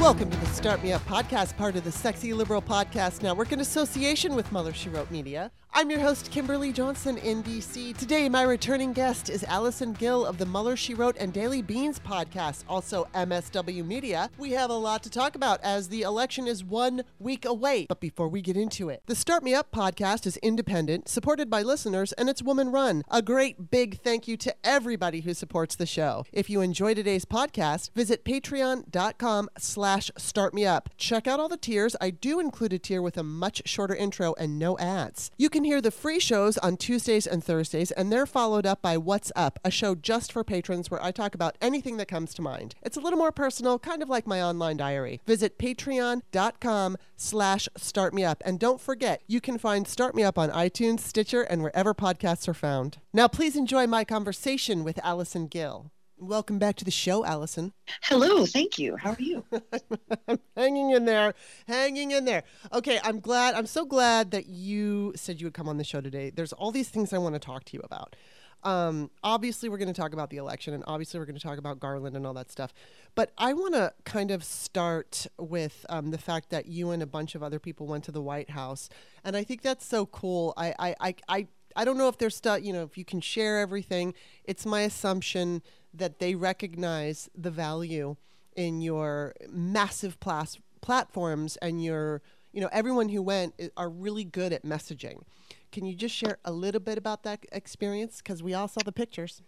Welcome to the Start Me Up podcast, part of the Sexy Liberal Podcast Network in association with Mueller She Wrote Media. I'm your host, Kimberly Johnson in DC. Today, my returning guest is Allison Gill of the Mueller She Wrote and Daily Beans podcast, also MSW Media. We have a lot to talk about as the election is one week away. But before we get into it, the Start Me Up podcast is independent, supported by listeners, and it's woman run. A great big thank you to everybody who supports the show. If you enjoy today's podcast, visit patreon.com slash startmeup. Check out all the tiers. I do include a tier with a much shorter intro and no ads. You can hear the free shows on Tuesdays and Thursdays, and they're followed up by What's Up, a show just for patrons where I talk about anything that comes to mind. It's a little more personal, kind of like my online diary. Visit patreon.com slash startmeup. And don't forget, you can find Start Me Up on iTunes, Stitcher, and wherever podcasts are found. Now, please enjoy my conversation with Allison Gill. Welcome back to the show, Allison. Hello, thank you. How are you? I'm hanging in there, hanging in there. Okay, I'm glad. I'm so glad that you said you would come on the show today. There's all these things I want to talk to you about. Um, obviously, we're going to talk about the election, and obviously, we're going to talk about Garland and all that stuff. But I want to kind of start with um, the fact that you and a bunch of other people went to the White House, and I think that's so cool. I, I, I, I, I don't know if there's stuff, you know, if you can share everything. It's my assumption that they recognize the value in your massive plas- platforms and your, you know, everyone who went eh, are really good at messaging. Can you just share a little bit about that experience? Because we all saw the pictures.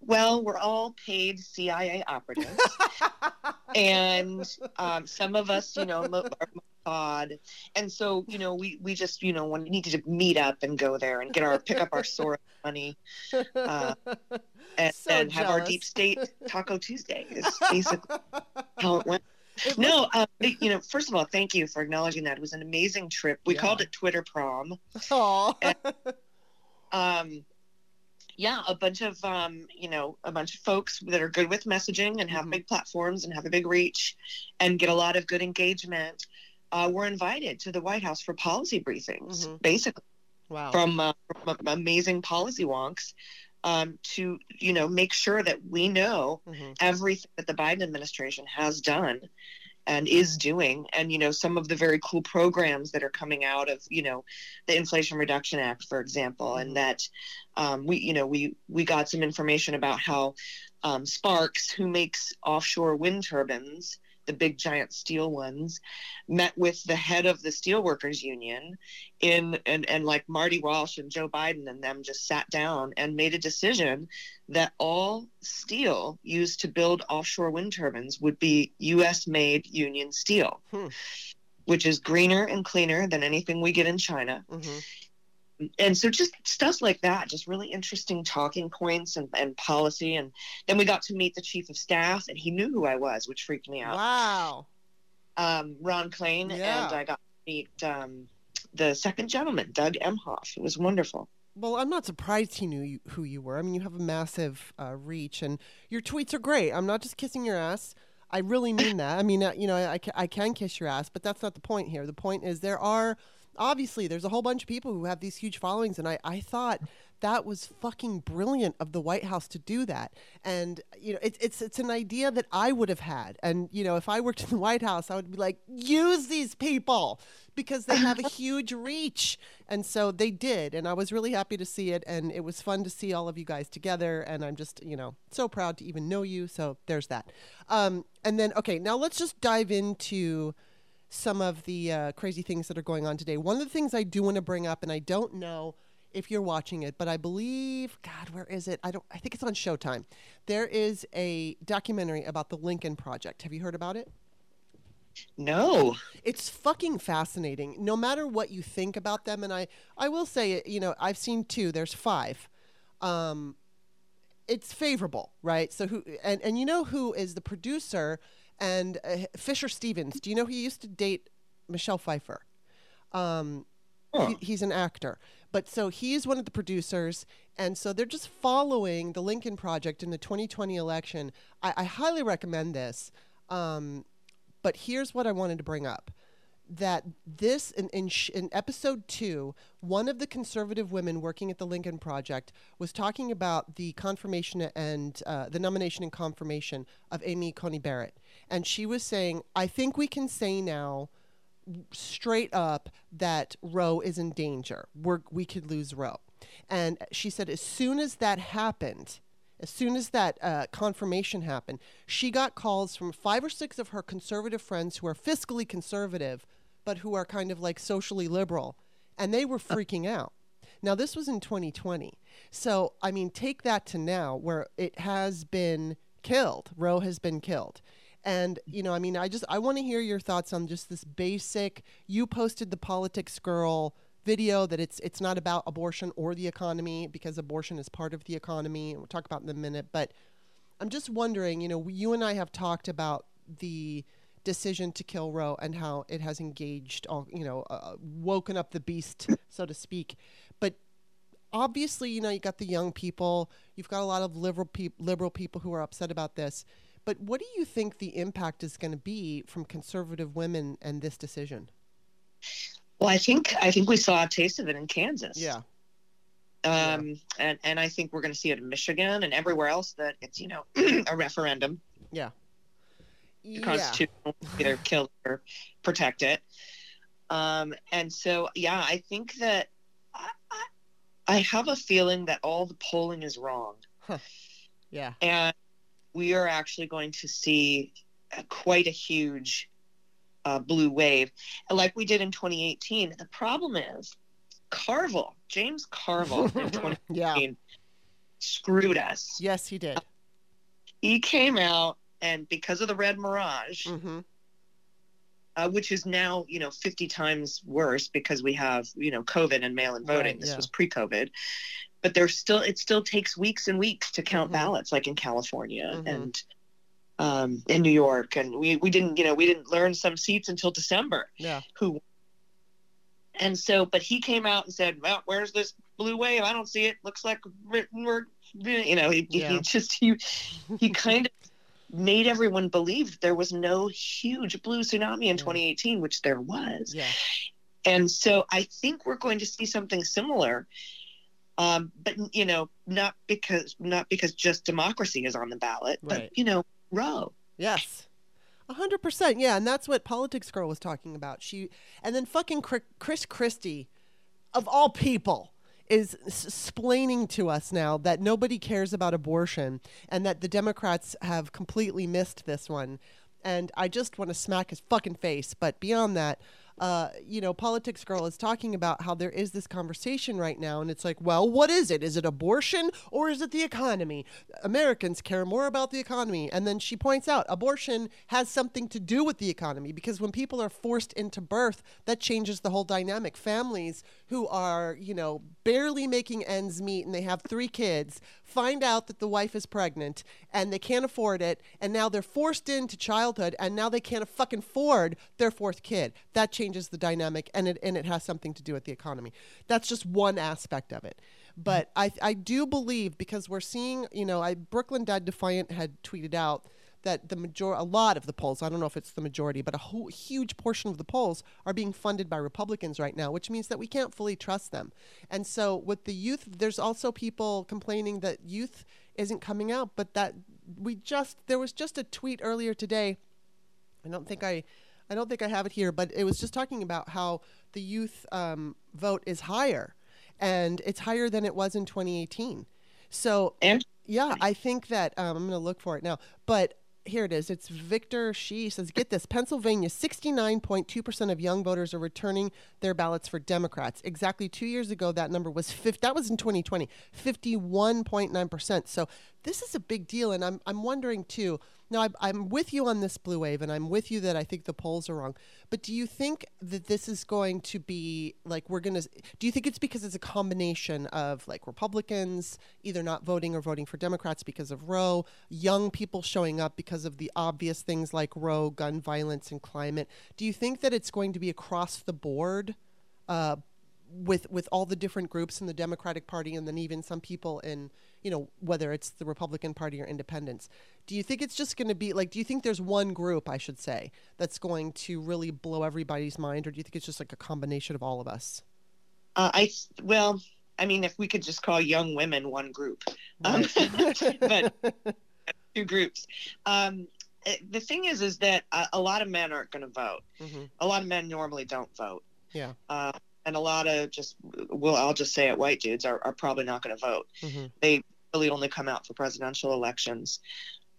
Well, we're all paid CIA operatives, and um, some of us, you know, are Mossad, and so you know, we we just you know we needed to meet up and go there and get our pick up our Soros money, uh, and, So and have our deep state Taco Tuesday. Is basically how it went. No, um, you know, first of all, thank you for acknowledging that. It was an amazing trip. We Yeah. called it Twitter prom. Aw. um yeah a bunch of um you know a bunch of folks that are good with messaging and have Mhm. big platforms and have a big reach and get a lot of good engagement uh, were invited to the white house for policy briefings Mhm. basically wow. from, uh, from amazing policy wonks um, to you know make sure that we know Mhm. everything that the Biden administration has done and is doing. And you know some of the very cool programs that are coming out of you know the inflation reduction act for example and that um, we you know we we got some information about how um, sparks who makes offshore wind turbines the big giant steel ones met with the head of the steelworkers union in and, and like marty walsh and joe biden and them just sat down and made a decision that all steel used to build offshore wind turbines would be US made union steel, Hmm. which is greener and cleaner than anything we get in China. Mhm. And so just stuff like that, just really interesting talking points and, and policy. And then we got to meet the chief of staff, and he knew who I was, which freaked me out. Wow. Um, Ron Klain, Yeah. and I got to meet um, the second gentleman, Doug Emhoff. It was wonderful. Well, I'm not surprised he knew you, who you were. I mean, you have a massive uh, reach, and your tweets are great. I'm not just kissing your ass. I really mean that. I mean, uh, you know, I, I can kiss your ass, but that's not the point here. The point is there are obviously there's a whole bunch of people who have these huge followings, and I, I thought that was fucking brilliant of the White House to do that. And you know, it's it's it's an idea that I would have had. And you know, if I worked in the White House, I would be like, use these people because they have a huge reach. And so they did, and I was really happy to see it. And it was fun to see all of you guys together. And I'm just you know so proud to even know you. So there's that. Um, and then okay, now let's just dive into some of the uh, crazy things that are going on today. One of the things I do want to bring up, and I don't know if you're watching it, but I believe, God, where is it? I don't. I think it's on Showtime. There is a documentary about the Lincoln Project. Have you heard about it? No. It's fucking fascinating. No matter what you think about them, and I, I will say, you know, I've seen two. There's five. Um, it's favorable, right? So who and and you know who is the producer and uh, Fisher Stevens. Do you know he used to date Michelle Pfeiffer? Um, Huh. he, he's an actor. But so he's one of the producers, and so they're just following the Lincoln Project in the 2020 election. I, I highly recommend this. Um, but here's what I wanted to bring up that this in, in, sh- in episode two, one of the conservative women working at the Lincoln Project was talking about the confirmation and uh, the nomination and confirmation of Amy Coney Barrett, and she was saying, "I think we can say now." straight up that Roe is in danger. We're, we could lose Roe. And she said, as soon as that happened, as soon as that uh, confirmation happened, she got calls from five or six of her conservative friends who are fiscally conservative, but who are kind of like socially liberal. And they were freaking out. Now, this was in 2020. So, I mean, take that to now where it has been killed. Roe has been killed. And, you know, I mean, I just, I want to hear your thoughts on just this basic, you posted the politics girl video that it's it's not about abortion or the economy because abortion is part of the economy and we'll talk about in a minute but i'm just wondering you know you and i have talked about the decision to kill roe and how it has engaged all you know uh, woken up the beast so to speak. But obviously you know you got the young people you've got a lot of liberal peop liberal people who are upset about this but what do you think the impact is going to be from conservative women and this decision? Well, I think I think we saw a taste of it in Kansas. yeah. Um, and and I think we're going to see it in Michigan and everywhere else that it's you know a referendum. yeah. The yeah. Constitution will either kill or protect it. Um, and so yeah, I think that I, I, I have a feeling that all the polling is wrong, yeah. And we are actually going to see a, quite a huge uh, blue wave, like we did in 2018. The problem is Carville, James Carville in 2018 yeah screwed us. yes he did He came out and because of the red mirage, mm-hmm. uh, which is now you know 50 times worse because we have you know COVID and mail-in voting. Right, this yeah. was pre-COVID, but there's still it still takes weeks and weeks to count Mhm. ballots, like in California Mhm. and um, in New York, and we we didn't you know we didn't learn some seats until December. yeah Who and so, but he came out and said, "Well, where's this blue wave? I don't see it. Looks like we're you know, he, Yeah. he just he he kind of made everyone believe there was no huge blue tsunami in Yeah. 2018, which there was. yeah And so I think we're going to see something similar. Um, but you know, not because not because just democracy is on the ballot, Right. but you know, Roe. Yes. A hundred percent, yeah, and that's what Politics Girl was talking about. She and then fucking Chris Christie, of all people, is explaining to us now that nobody cares about abortion and that the Democrats have completely missed this one. And I just want to smack his fucking face. But beyond that, uh, you know, Politics Girl is talking about how there is this conversation right now, and it's like, well, what is it? Is it abortion or is it the economy? Americans care more about the economy. And then she points out abortion has something to do with the economy because when people are forced into birth, that changes the whole dynamic. Families who are, you know, barely making ends meet and they have three kids find out that the wife is pregnant and they can't afford it, and now they're forced into childhood and now they can't fucking afford their fourth kid. That changes the dynamic and it and it has something to do with the economy. That's just one aspect of it. But I I do believe because we're seeing, you know, I Brooklyn Dad Defiant had tweeted out that the major a lot of the polls, I don't know if it's the majority, but a whole, huge portion of the polls are being funded by Republicans right now, which means that we can't fully trust them. And so with the youth, there's also people complaining that youth isn't coming out, but that we just there was just a tweet earlier today. I don't think I I don't think I have it here, but it was just talking about how the youth um, vote is higher, and it's higher than it was in 2018. So, and yeah, I think that um, I'm going to look for it now. But here it is. It's Victor Shi says, get this Pennsylvania, 69.2% of young voters are returning their ballots for Democrats. Exactly two years ago, that number was 50, that was in 2020, 51.9%. So this is a big deal. And I'm, I'm wondering too, now, I, I'm with you on this blue wave, and I'm with you that I think the polls are wrong. But do you think that this is going to be like we're going to? Do you think it's because it's a combination of like Republicans either not voting or voting for Democrats because of Roe, young people showing up because of the obvious things like Roe, gun violence, and climate? Do you think that it's going to be across the board? Uh, with with all the different groups in the Democratic Party and then even some people in you know whether it's the Republican Party or independents. Do you think it's just going to be like do you think there's one group I should say that's going to really blow everybody's mind or do you think it's just like a combination of all of us? Uh, I well, I mean if we could just call young women one group. Um, but two groups. Um, eh, the thing is is that a, a lot of men aren't going to vote. Mm-hmm. A lot of men normally don't vote. Yeah. Uh, and a lot of just well i'll just say it white dudes are, are probably not going to vote. Mm-hmm. they really only come out for presidential elections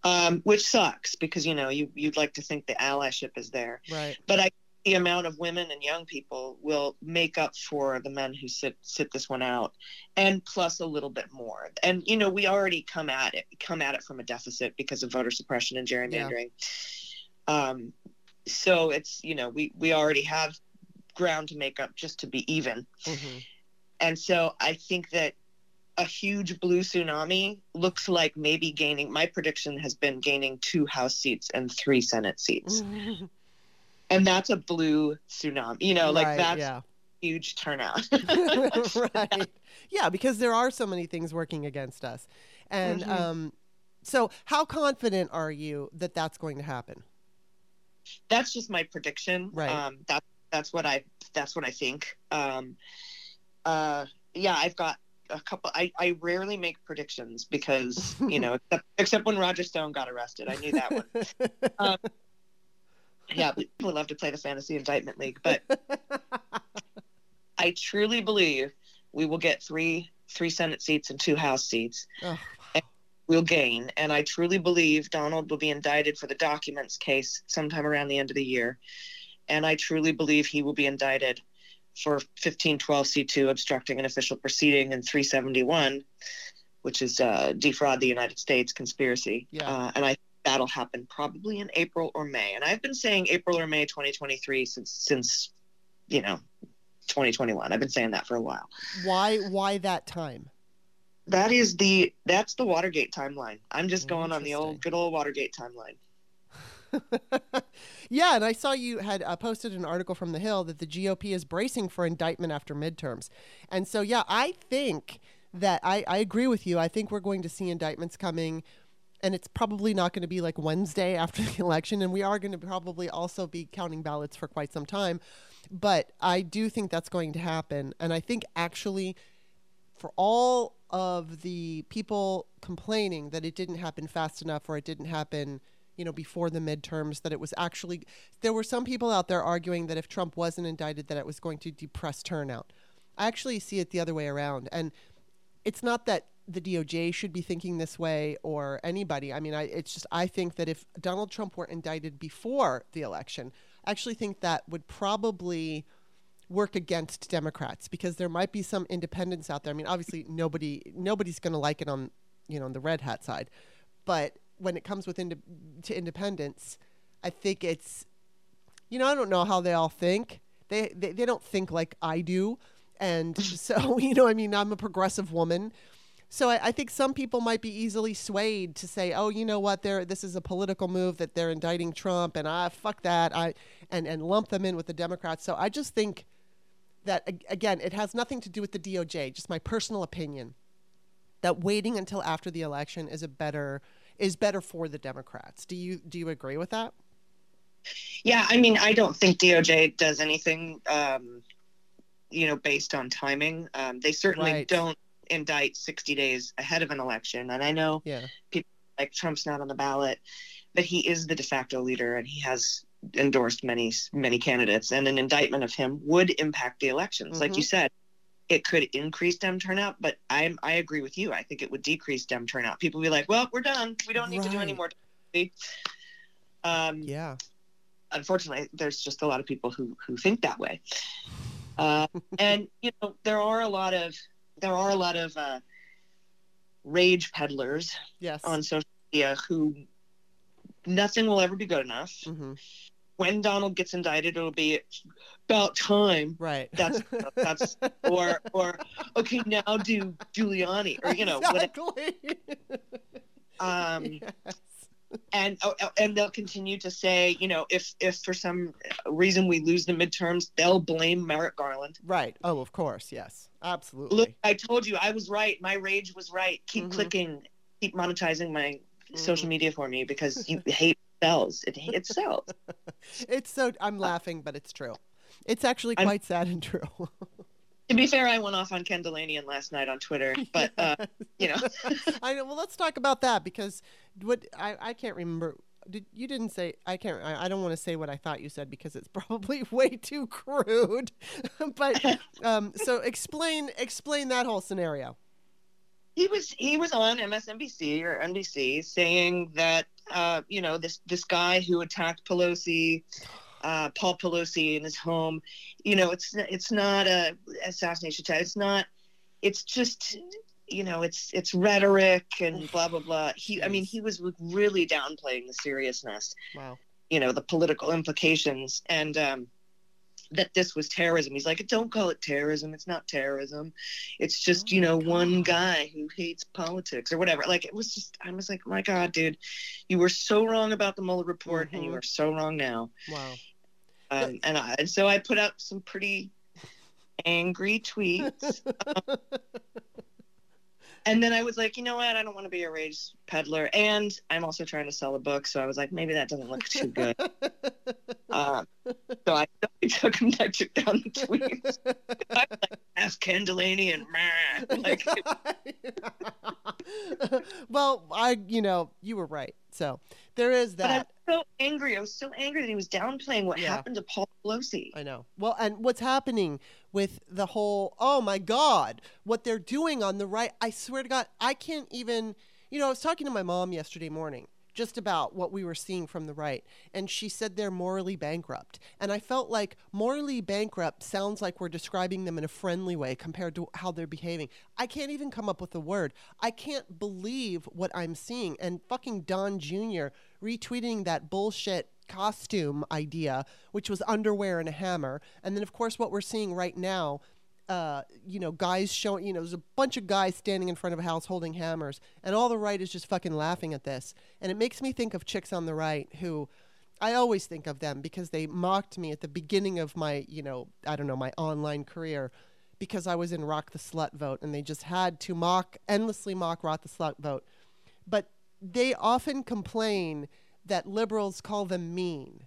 um, which sucks because you know you, you'd like to think the allyship is there. Right. But i the amount of women and young people will make up for the men who sit sit this one out and plus a little bit more. And you know we already come at it come at it from a deficit because of voter suppression and gerrymandering. Yeah. um, so it's you know we we already have ground to make up just to be even. Mm-hmm. And so I think that a huge blue tsunami looks like maybe gaining, my prediction has been gaining two House seats and three Senate seats. Mm-hmm. And that's a blue tsunami, you know, like that's yeah. huge turnout. right. Yeah, because there are so many things working against us. And mm-hmm. um, so, how confident are you that that's going to happen? That's just my prediction. Right. Um, that's that's what I that's what I think. Um, uh, yeah, I've got a couple. I, I rarely make predictions because you know, except, except when Roger Stone got arrested, I knew that one. um, yeah, people love to play the fantasy indictment league, but I truly believe we will get three three Senate seats and two House seats. Oh. We'll gain, and I truly believe Donald will be indicted for the documents case sometime around the end of the year and I truly believe he will be indicted for 1512 C2 obstructing an official proceeding and 371, which is uh, defraud the United States conspiracy. Yeah. Uh, and I that'll happen probably in April or May. And I've been saying April or May 2023 since since you know 2021. I've been saying that for a while. Why why that time? That is the that's the Watergate timeline. I'm just going on the old good old Watergate timeline. yeah, and I saw you had uh, posted an article from The Hill that the GOP is bracing for indictment after midterms. And so, yeah, I think that I, I agree with you. I think we're going to see indictments coming, and it's probably not going to be like Wednesday after the election. And we are going to probably also be counting ballots for quite some time. But I do think that's going to happen. And I think actually, for all of the people complaining that it didn't happen fast enough or it didn't happen you know, before the midterms, that it was actually, there were some people out there arguing that if Trump wasn't indicted, that it was going to depress turnout. I actually see it the other way around. And it's not that the DOJ should be thinking this way or anybody. I mean, I, it's just, I think that if Donald Trump were indicted before the election, I actually think that would probably work against Democrats because there might be some independents out there. I mean, obviously nobody nobody's going to like it on you know on the red hat side, but when it comes with to independence, I think it's, you know, I don't know how they all think. They, they, they don't think like I do. And so, you know, I mean, I'm a progressive woman. So I, I, think some people might be easily swayed to say, "Oh, you know what? They're, this is a political move that they're indicting Trump, and I ah, fuck that." I and and lump them in with the Democrats. So I just think that again, it has nothing to do with the DOJ. Just my personal opinion that waiting until after the election is a better is better for the Democrats. Do you do you agree with that? Yeah, I mean, I don't think DOJ does anything, um, you know, based on timing. Um, they certainly Right. don't indict 60 days ahead of an election. And I know Yeah. People like Trump's not on the ballot, but he is the de facto leader and he has endorsed many many candidates. And an indictment of him would impact the elections, like you said. It could increase Dem turnout, but I'm I agree with you. I think it would decrease Dem turnout. People would be like, "Well, we're done. We don't need to do any more." Um, Yeah. unfortunately, there's just a lot of people who who think that way. Uh, and you know, there are a lot of there are a lot of uh, rage peddlers Yes. on social media who nothing will ever be good enough. hmm When Donald gets indicted, it'll be about time. Right. That's that's or or okay now do Giuliani or you know whatever. exactly. Um, yes. and oh, oh, and they'll continue to say you know if if for some reason we lose the midterms, they'll blame Merrick Garland. Right. Oh, of course. Yes. Absolutely. Look, I told you I was right. My rage was right. Keep Mhm. clicking, keep monetizing my social Mhm. media for me because you hate sells. It it sells. It's so I'm laughing, but it's true. It's actually I'm- quite sad and true. To be fair, I went off on Ken Dilanian last night on Twitter, but uh, you know, I know. Well, let's talk about that because what I, I can't remember. Did you didn't say I can't. I, I don't want to say what I thought you said because it's probably way too crude. but um, so explain explain that whole scenario. He was he was on MSNBC or NBC saying that uh, you know this this guy who attacked Pelosi, uh, Paul Pelosi in his home, you know it's it's not a assassination attempt. It's not. It's just you know it's it's rhetoric and blah blah blah. He I mean he was really downplaying the seriousness, Wow. you know the political implications and. um that this was terrorism. He's like, don't call it terrorism. It's not terrorism. It's just, Oh you know, one guy who hates politics or whatever. Like it was just, I was like, my God, dude, you were so wrong about the Mueller report, and you Mhm. are so wrong now. Wow. Um, and I, and so I put out some pretty angry tweets, and then I was like, you know what? I don't want to be a rage peddler, and I'm also trying to sell a book, so I was like, maybe that doesn't look too good. Um, so I, took him, down the tweets. I like, ask Ken Delaney and like, well, I you know you were right. So there is but I'm that. so angry. I was so angry that he was downplaying what Yeah. happened to Paul Pelosi. I know. Well, and what's happening with the whole, oh my God, what they're doing on the right, I swear to God, I can't even, you know, I was talking to my mom yesterday morning just about what we were seeing from the right, and she said they're morally bankrupt. And I felt like morally bankrupt sounds like we're describing them in a friendly way compared to how they're behaving. I can't even come up with a word. I can't believe what I'm seeing. And fucking Don Jr. retweeting that bullshit costume idea, which was underwear and a hammer. And then, of course, what we're seeing right now, uh, you know, guys showing, you know, there's a bunch of guys standing in front of a house holding hammers, and all the right is just fucking laughing at this. And it makes me think of chicks on the right who. I always think of them because they mocked me at the beginning of my, you know, I don't know, my online career because I was in Rock the Slut vote and they just had to mock, endlessly mock Rock the Slut vote. But they often complain that liberals call them mean.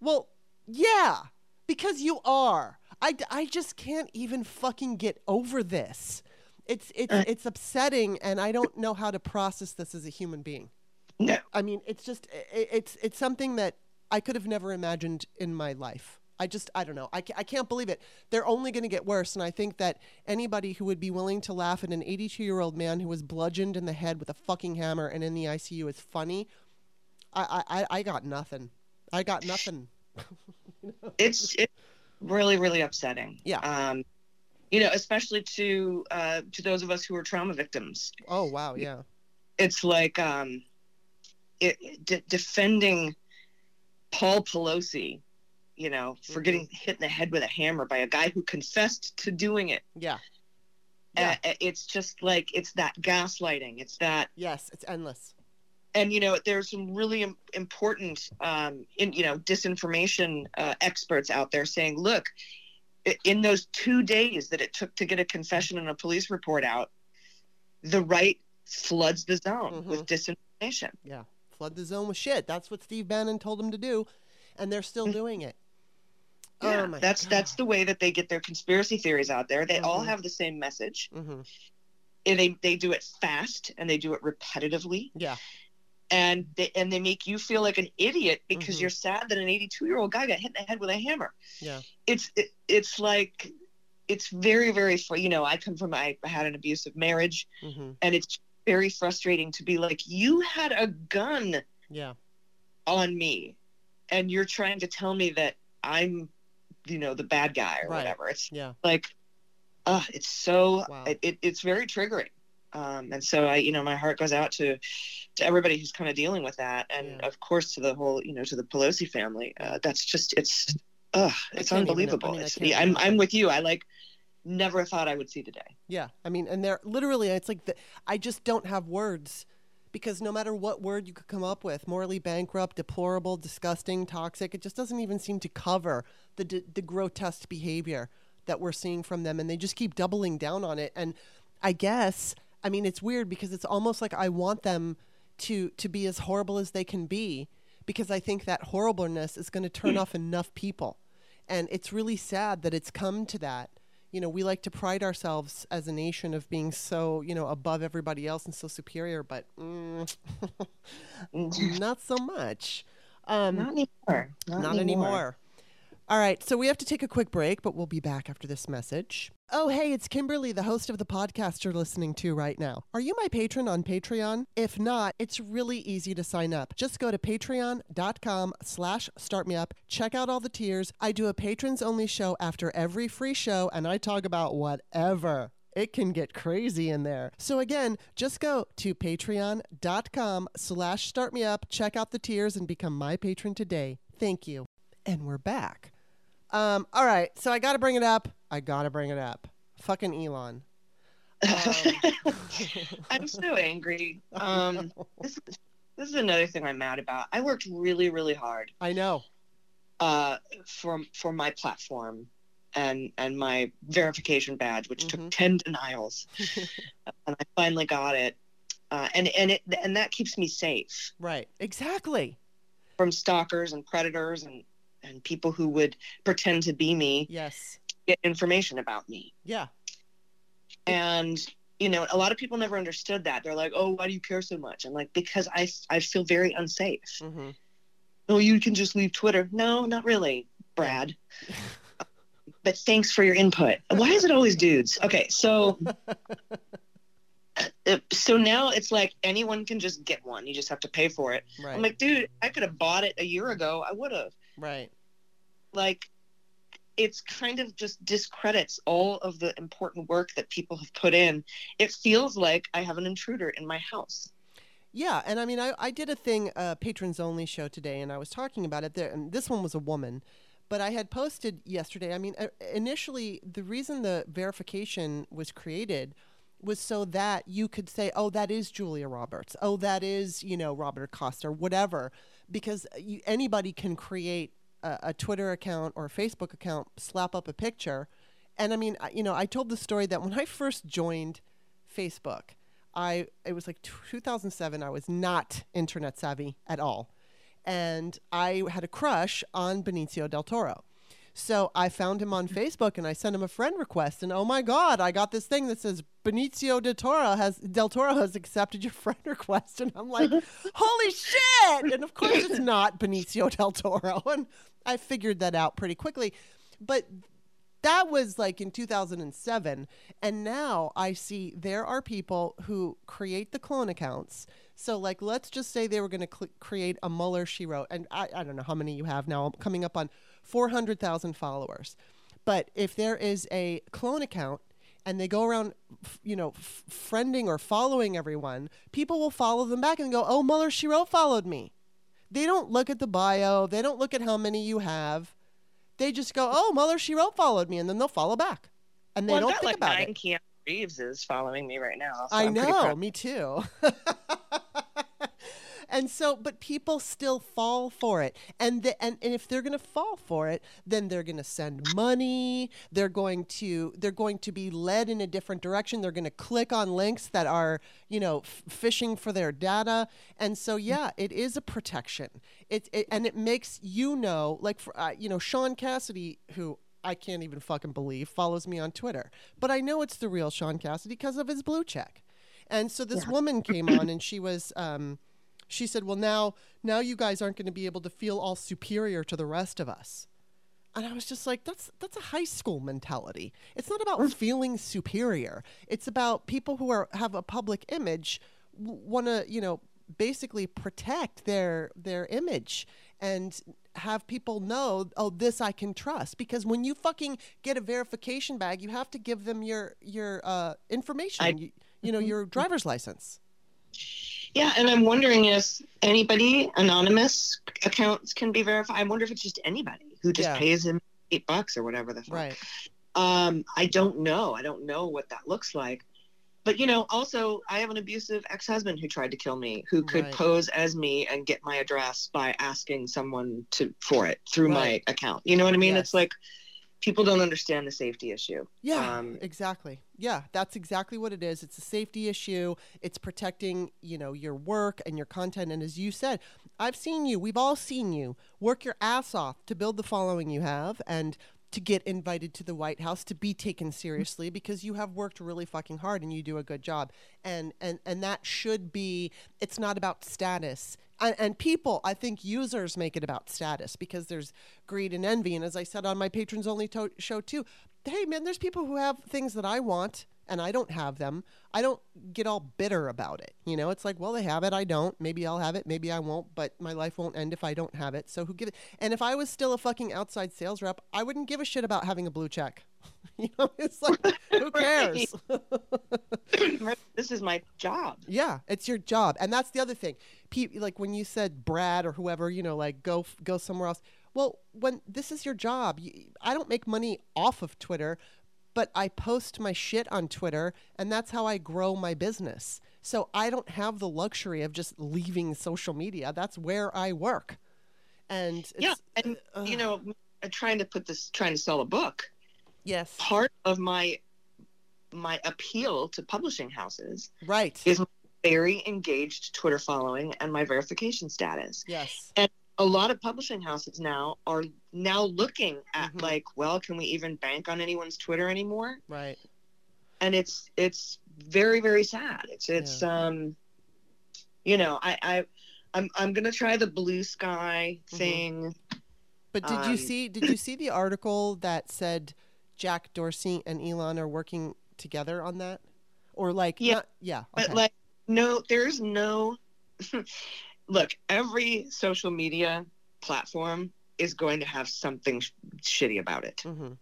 Well, yeah, because you are. I, I just can't even fucking get over this. It's it's Uh. it's upsetting, and I don't know how to process this as a human being. No, I mean, it's just i it's it's something that I could have never imagined in my life. I just I don't know. I, I can't believe it. They're only going to get worse, and I think that anybody who would be willing to laugh at an 82 year old man who was bludgeoned in the head with a fucking hammer and in the ICU is funny. I I, I- got nothing. I got nothing. it's it's really really upsetting. Yeah. Um, you know, especially to uh, to those of us who are trauma victims. Oh wow, yeah. It's like um, it, de- defending Paul Pelosi. You know, for Mhm. getting hit in the head with a hammer by a guy who confessed to doing it. Yeah. Yeah. Uh, it's just like it's that gaslighting. It's that Yes, it's endless. And you know there's some really important um, in you know disinformation uh, experts out there saying look in those two days that it took to get a confession and a police report out the right floods the zone Mhm. with disinformation. Yeah. Flood the zone with shit. That's what Steve Bannon told them to do, and they're still doing it. Yeah, oh my that's that's the way that they get their conspiracy theories out there. They all Mhm. have the same message. hmm And they they do it fast and they do it repetitively. Yeah. And they and they make you feel like an idiot because Mhm. you're sad that an 82 year old guy got hit in the head with a hammer. Yeah. It's it, it's like it's very very you know I come from I had an abusive marriage hmm and it's very frustrating to be like you had a gun Yeah. on me and you're trying to tell me that I'm you know the bad guy or Right. whatever. It's Yeah. like uh it's so Wow. it, it, it's very triggering um and so i you know my heart goes out to to everybody who's kind of dealing with that. And Yeah. of course to the whole you know to the pelosi family. Uh that's just it's uh I it's can't even- unbelievable. I mean, it's, yeah, I'm i'm with you. I like never thought i would see the day Yeah, I mean, and they're literally, it's like the, I just don't have words. Because no matter what word you could come up with, morally bankrupt, deplorable, disgusting, toxic, it just doesn't even seem to cover the d- the grotesque behavior that we're seeing from them, and they just keep doubling down on it. And I guess, I mean, it's weird because it's almost like I want them to to be as horrible as they can be because I think that horribleness is going to turn off enough people. And it's really sad that it's come to that you know, we like to pride ourselves as a nation of being so, you know, above everybody else and so superior, but mm, not so much. Um, not anymore not, anymore. All right, so we have to take a quick break, but we'll be back after this message. Oh, hey, it's Kimberly, the host of the podcast you're listening to right now. Are you my patron on Patreon? If not, it's really easy to sign up. Just go to patreon.com slash startmeup, check out all the tiers. I do a patrons only show after every free show, and I talk about whatever. It can get crazy in there. So again, just go to patreon.com slash startmeup, check out the tiers, and become my patron today. Thank you. And we're back. Um, all right, so I got to bring it up. I got to bring it up. Fucking Elon. Um, i'm so angry um this, this is another thing i'm mad about i worked really really hard I know. uh, for for my platform and and my verification badge, which Mhm. took ten denials, and I finally got it. Uh, and and it and that keeps me safe Right. Exactly. from stalkers and predators and and people who would pretend to be me, Yes. get information about me. Yeah. And you know, a lot of people never understood that. They're like, "Oh, why do you care so much?" I'm like, "Because I I feel very unsafe." Mm-hmm. oh, you can just leave Twitter. No, not really, Brad. but thanks for your input. Why is it always dudes? Okay, so uh, so now it's like anyone can just get one. You just have to pay for it. Right. I'm like, dude, I could have bought it a year ago. I would have. Right. Like, it's kind of just discredits all of the important work that people have put in. It feels like I have an intruder in my house. Yeah, and I mean, I, I did a thing, a patrons only show today, and I was talking about it there. And this one was a woman, but I had posted yesterday. I mean, uh, initially, the reason the verification was created was so that you could say, "Oh, that is Julia Roberts. Oh, that is you know Robert Costa, whatever," because uh, you, anybody can create a, a Twitter account or a Facebook account, slap up a picture, and I mean, I- you know, I told the story that when I first joined Facebook. I it was like 2007. I was not internet savvy at all, and I had a crush on Benicio del Toro. So I found him on Facebook and I sent him a friend request, and oh my God, I got this thing that says Benicio del Toro has del Toro has accepted your friend request, and I'm like, holy shit! And of course, it's not Benicio del Toro, and I figured that out pretty quickly. But that was like in 2007 and now i see there are people who create the clone accounts. So like let's just say they were going to cl- create a mueller she wrote. And I, I don't know how many you have now i'm coming up on 400000 followers but if there is a clone account and they go around you know f- friending or following everyone people will follow them back and go oh mueller she wrote followed me they don't look at the bio they don't look at how many you have they just go, "Oh, Mueller, she wrote followed me," and then they'll follow back, and they well, don't think like about nine it. Keanu Reeves is following me right now. so I I'm know, me too. And so, but people still fall for it. And, the, and, and if they're going to fall for it, then they're going to send money. They're going to, they're going to be led in a different direction. They're going to click on links that are, you know, f- fishing for their data. And so, yeah, it is a protection. It, it and it makes you know, like, for, uh, you know, Shaun Cassidy, who I can't even fucking believe follows me on Twitter. But I know it's the real Shaun Cassidy because of his blue check. And so this Yeah. woman came on and she was um, she said, "Well, now now you guys aren't going to be able to feel all superior to the rest of us." And I was just like, "That's that's a high school mentality. It's not about feeling superior. It's about people who are have a public image want to, you know, basically protect their their image and have people know, oh, this I can trust. Because when you fucking get a verification bag, you have to give them your your uh, information. I- you, you know, your driver's license. Yeah, and I'm wondering if anybody anonymous accounts can be verified. I wonder if it's just anybody who just Yeah. pays him eight bucks or whatever the fuck. Right. Um, I don't know. I don't know what that looks like. But you know, also I have an abusive ex-husband who tried to kill me, who could Right. pose as me and get my address by asking someone to for it through Right. my account. You know what I mean? Yes. It's like people don't understand the safety issue. Yeah, Um, exactly. Yeah, that's exactly what it is. It's a safety issue. It's protecting, you know, your work and your content. And as you said, I've seen you. We've all seen you work your ass off to build the following you have and to get invited to the White House to be taken seriously because you have worked really fucking hard and you do a good job. And and and that should be. It's not about status. And, and people, I think users make it about status because there's greed and envy. And as I said on my patrons only to- show too, hey man, there's people who have things that I want and I don't have them. I don't get all bitter about it. You know, it's like, well, they have it, I don't. Maybe I'll have it, maybe I won't, but my life won't end if I don't have it. So who give it? And if I was still a fucking outside sales rep, I wouldn't give a shit about having a blue check. you know, it's like, who cares? this is my job. Yeah, it's your job, and that's the other thing. Like when you said Brad or whoever, you know, like go f- go somewhere else. Well, when this is your job, you, I don't make money off of Twitter, but I post my shit on Twitter, and that's how I grow my business. So I don't have the luxury of just leaving social media. That's where I work, and yeah, and you know, trying to put this, trying to sell a book. yes, Part of my my appeal to publishing houses right, is very engaged Twitter following and my verification status. yes, A lot of publishing houses now are now looking at Mhm. like, well, can we even bank on anyone's Twitter anymore? right, And it's it's very very sad. It's it's um, you know, I I I'm I'm gonna try the Bluesky Mhm. thing. But did you Um, see did you see the article that said Jack Dorsey and Elon are working together on that? Or like Yeah. not- yeah, But like, no, there's no. look, every social media platform is going to have something sh- shitty about it. Mhm.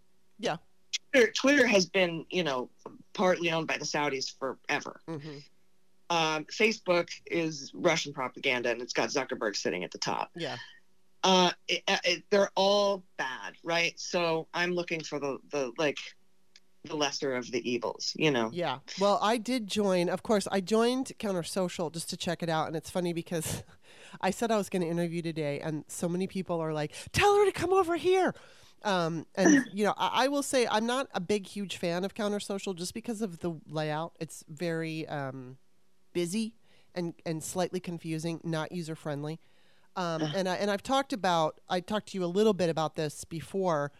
Twitter, Twitter has been, you know, partly owned by the Saudis forever. Mhm. Um, Facebook is Russian propaganda, and it's got Zuckerberg sitting at the top. Yeah. Uh, it, it, they're all bad, right? So I'm looking for the the like the lesser of the evils, you know. Yeah. Well, I did join. Of course, I joined Counter Social just to check it out, and it's funny because I said I was going to interview today, and so many people are like, "Tell her to come over here." Um, and you know, I, I will say I'm not a big, huge fan of Counter Social just because of the layout. It's very um, busy and and slightly confusing, not user friendly. Um, and I and I've talked about I talked to you a little bit about this before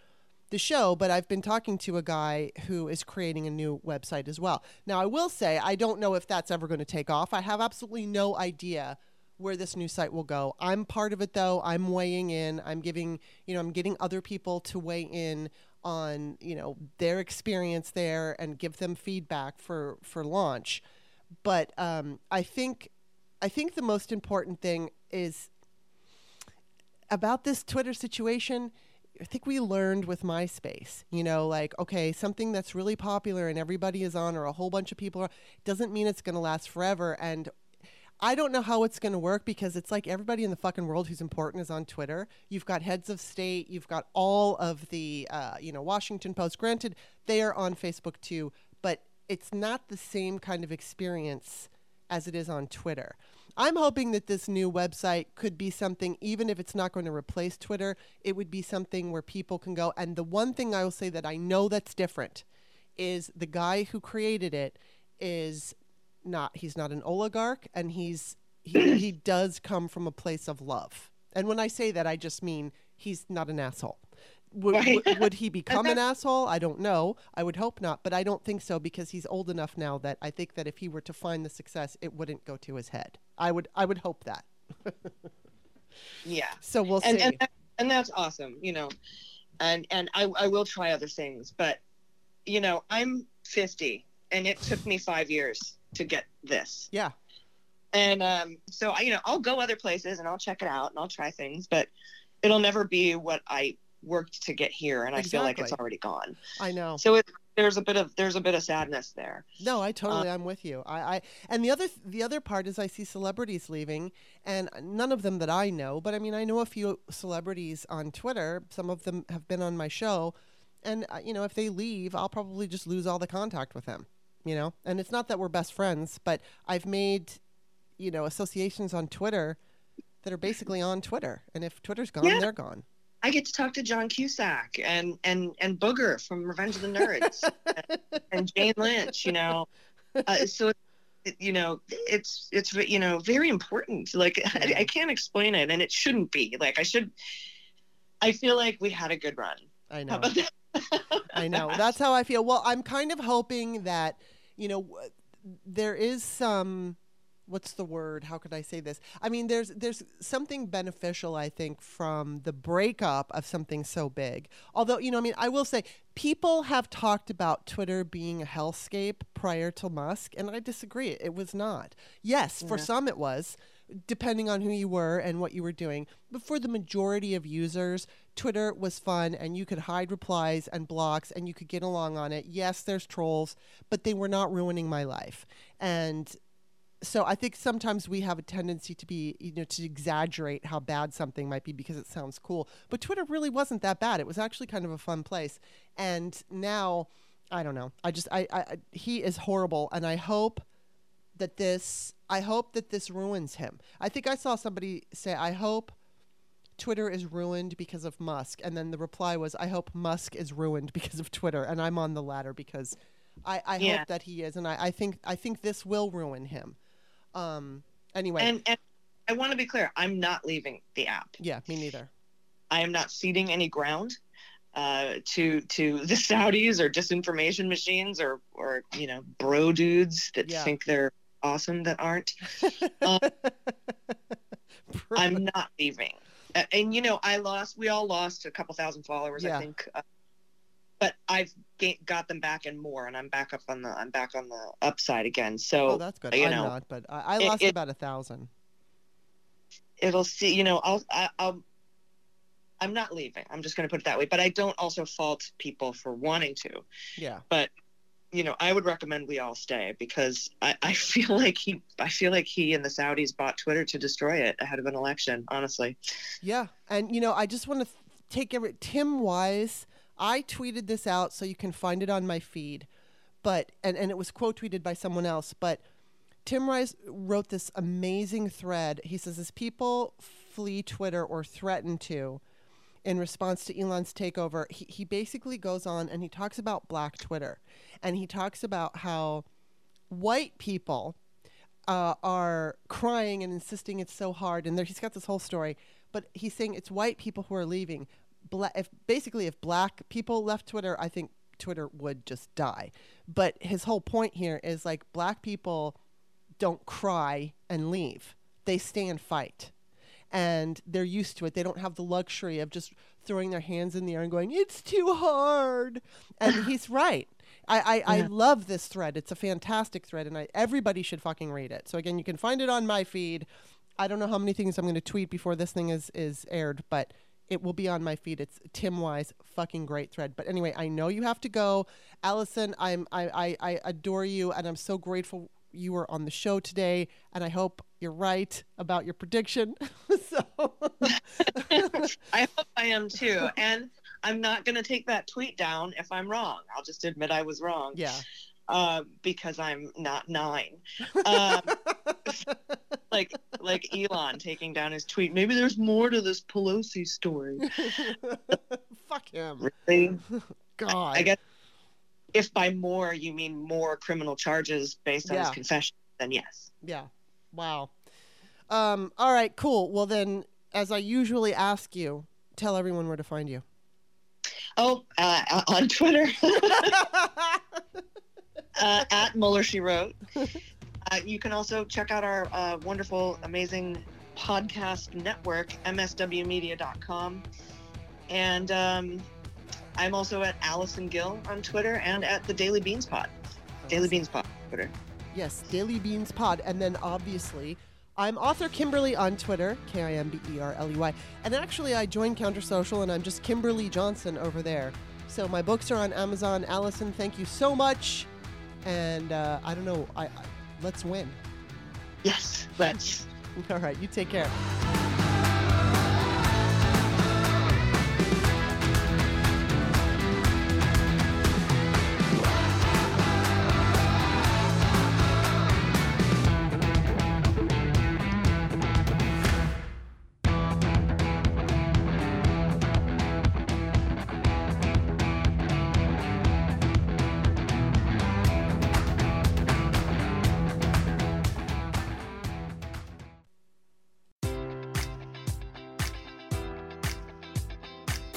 the show, but I've been talking to a guy who is creating a new website as well. Now, I will say I don't know if that's ever going to take off. I have absolutely no idea where this new site will go. I'm part of it though. I'm weighing in. I'm giving, you know, I'm getting other people to weigh in on, you know, their experience there and give them feedback for for launch. But um, I think I think the most important thing is about this Twitter situation. I think we learned with MySpace, you know, like, okay, something that's really popular and everybody is on, or a whole bunch of people are, doesn't mean it's going to last forever. And I don't know how it's going to work because it's like everybody in the fucking world who's important is on Twitter. You've got heads of state, you've got all of the, uh, you know, Washington Post. Granted, they are on Facebook too, but it's not the same kind of experience as it is on Twitter. I'm hoping that this new website could be something, even if it's not going to replace Twitter, it would be something where people can go. And the one thing I will say that I know that's different is the guy who created it is not, he's not an oligarch and he's, he, he does come from a place of love. And when I say that, I just mean he's not an asshole. Would, Right. would, would he become an asshole? I don't know. I would hope not, but I don't think so because he's old enough now that I think that if he were to find the success, it wouldn't go to his head. I would I would hope that. Yeah. So we'll and see. and, that, and that's awesome you know and and I, I will try other things but you know i'm 50 and it took me five years to get this yeah, and um so i you know i'll go other places and i'll check it out and i'll try things but it'll never be what i worked to get here and i feel like it's already gone I know. so it, there's a bit of there's a bit of sadness there No, I totally I'm with you. I, I and the other the other part is I see celebrities leaving and none of them that I know, but I mean I know a few celebrities on Twitter. Some of them have been on my show and uh, you know if they leave, I'll probably just lose all the contact with them, you know? And it's not that we're best friends, but I've made you know associations on Twitter that are basically on Twitter. And if Twitter's gone, Yeah. they're gone. i get to talk to john cusack and and and booger from revenge of the nerds and jane lynch you know uh, so it, you know it's it's you know very important like I, I can't explain it and it shouldn't be like i should i feel like we had a good run I How know. about that? I know. That's how I feel. Well, I'm kind of hoping that, you know, there is some what's the word? How could I say this? I mean, there's there's something beneficial I think from the breakup of something so big. Although, you know, I mean, I will say people have talked about Twitter being a hellscape prior to Musk, and I disagree. It was not. Yes, for Yeah. some it was, depending on who you were and what you were doing. But for the majority of users, Twitter was fun and you could hide replies and blocks and you could get along on it. Yes, there's trolls, but they were not ruining my life. And so I think sometimes we have a tendency to be, you know, to exaggerate how bad something might be because it sounds cool. But Twitter really wasn't that bad. It was actually kind of a fun place. And now, I don't know. I just, I, I, he is horrible, and I hope that this, I hope that this ruins him. I think I saw somebody say, I hope Twitter is ruined because of Musk, and then the reply was, I hope Musk is ruined because of Twitter, and I'm on the latter because I, I Yeah. hope that he is, and I, I think, I think this will ruin him. Um. Anyway, and and i want to be clear i'm not leaving the app yeah, me neither. i am not ceding any ground uh, to to the saudis or disinformation machines or or you know bro dudes that Yeah. think they're awesome that aren't I'm not leaving. Uh, and you know, I lost. We all lost a couple thousand followers, Yeah. I think. Uh, but I've ga- got them back and more, and I'm back up on the. I'm back on the upside again. So oh, that's good. you I'm know, not, but I, I lost it- about a thousand. it'll see. You know, I'll. I, I'll. I'm not leaving. I'm just going to put it that way. But I don't also fault people for wanting to. Yeah. You know, I would recommend we all stay because I, I feel like he. I feel like he and the Saudis bought Twitter to destroy it ahead of an election. Honestly. Yeah, and you know, I just want to take every Tim Wise. I tweeted this out so you can find it on my feed, but and and it was quote tweeted by someone else. But Tim Wise wrote this amazing thread. He says, as people flee Twitter or threaten to, in response to Elon's takeover, he he basically goes on and he talks about Black Twitter, and he talks about how white people uh, are crying and insisting it's so hard. And there, he's got this whole story, but he's saying it's white people who are leaving. Bla- if basically if black people left Twitter, I think Twitter would just die. But his whole point here is like black people don't cry and leave; they stay and fight. And they're used to it. They don't have the luxury of just throwing their hands in the air and going, "It's too hard." And he's right. I, I, I love this thread. It's a fantastic thread, and I, everybody should fucking read it. So again, you can find it on my feed. I don't know how many things I'm going to tweet before this thing is is aired, but it will be on my feed. It's Tim Wise, fucking great thread. But anyway, I know you have to go, Allison. I'm I, I, I adore you, and I'm so grateful you were on the show today. And I hope you're right about your prediction. so I hope I am too. And I'm not going to take that tweet down if I'm wrong. I'll just admit I was wrong. yeah, uh, because I'm not nine. Um, like like Elon taking down his tweet. Maybe there's more to this Pelosi story. Fuck him. Really? God. I guess if by more you mean more criminal charges based on his confession, then yes. Yeah. Wow. Um, all right, cool. Well, then, as I usually ask you, tell everyone where to find you. Oh, uh, on Twitter uh, at Mueller She Wrote. Uh, you can also check out our uh, wonderful, amazing podcast network, mswmedia.com. And um, I'm also at Allison Gill on Twitter and at the Daily Beans Pod. Daily Beans Pod Twitter. Yes, Daily Beans Pod. And then obviously, I'm author Kimberley on Twitter, K I M B E R L E Y. And actually, I joined Counter Social and I'm just Kimberley Johnson over there. So my books are on Amazon. Allison, thank you so much. And uh, I don't know, I, I let's win. Yes, let's. All right, you take care.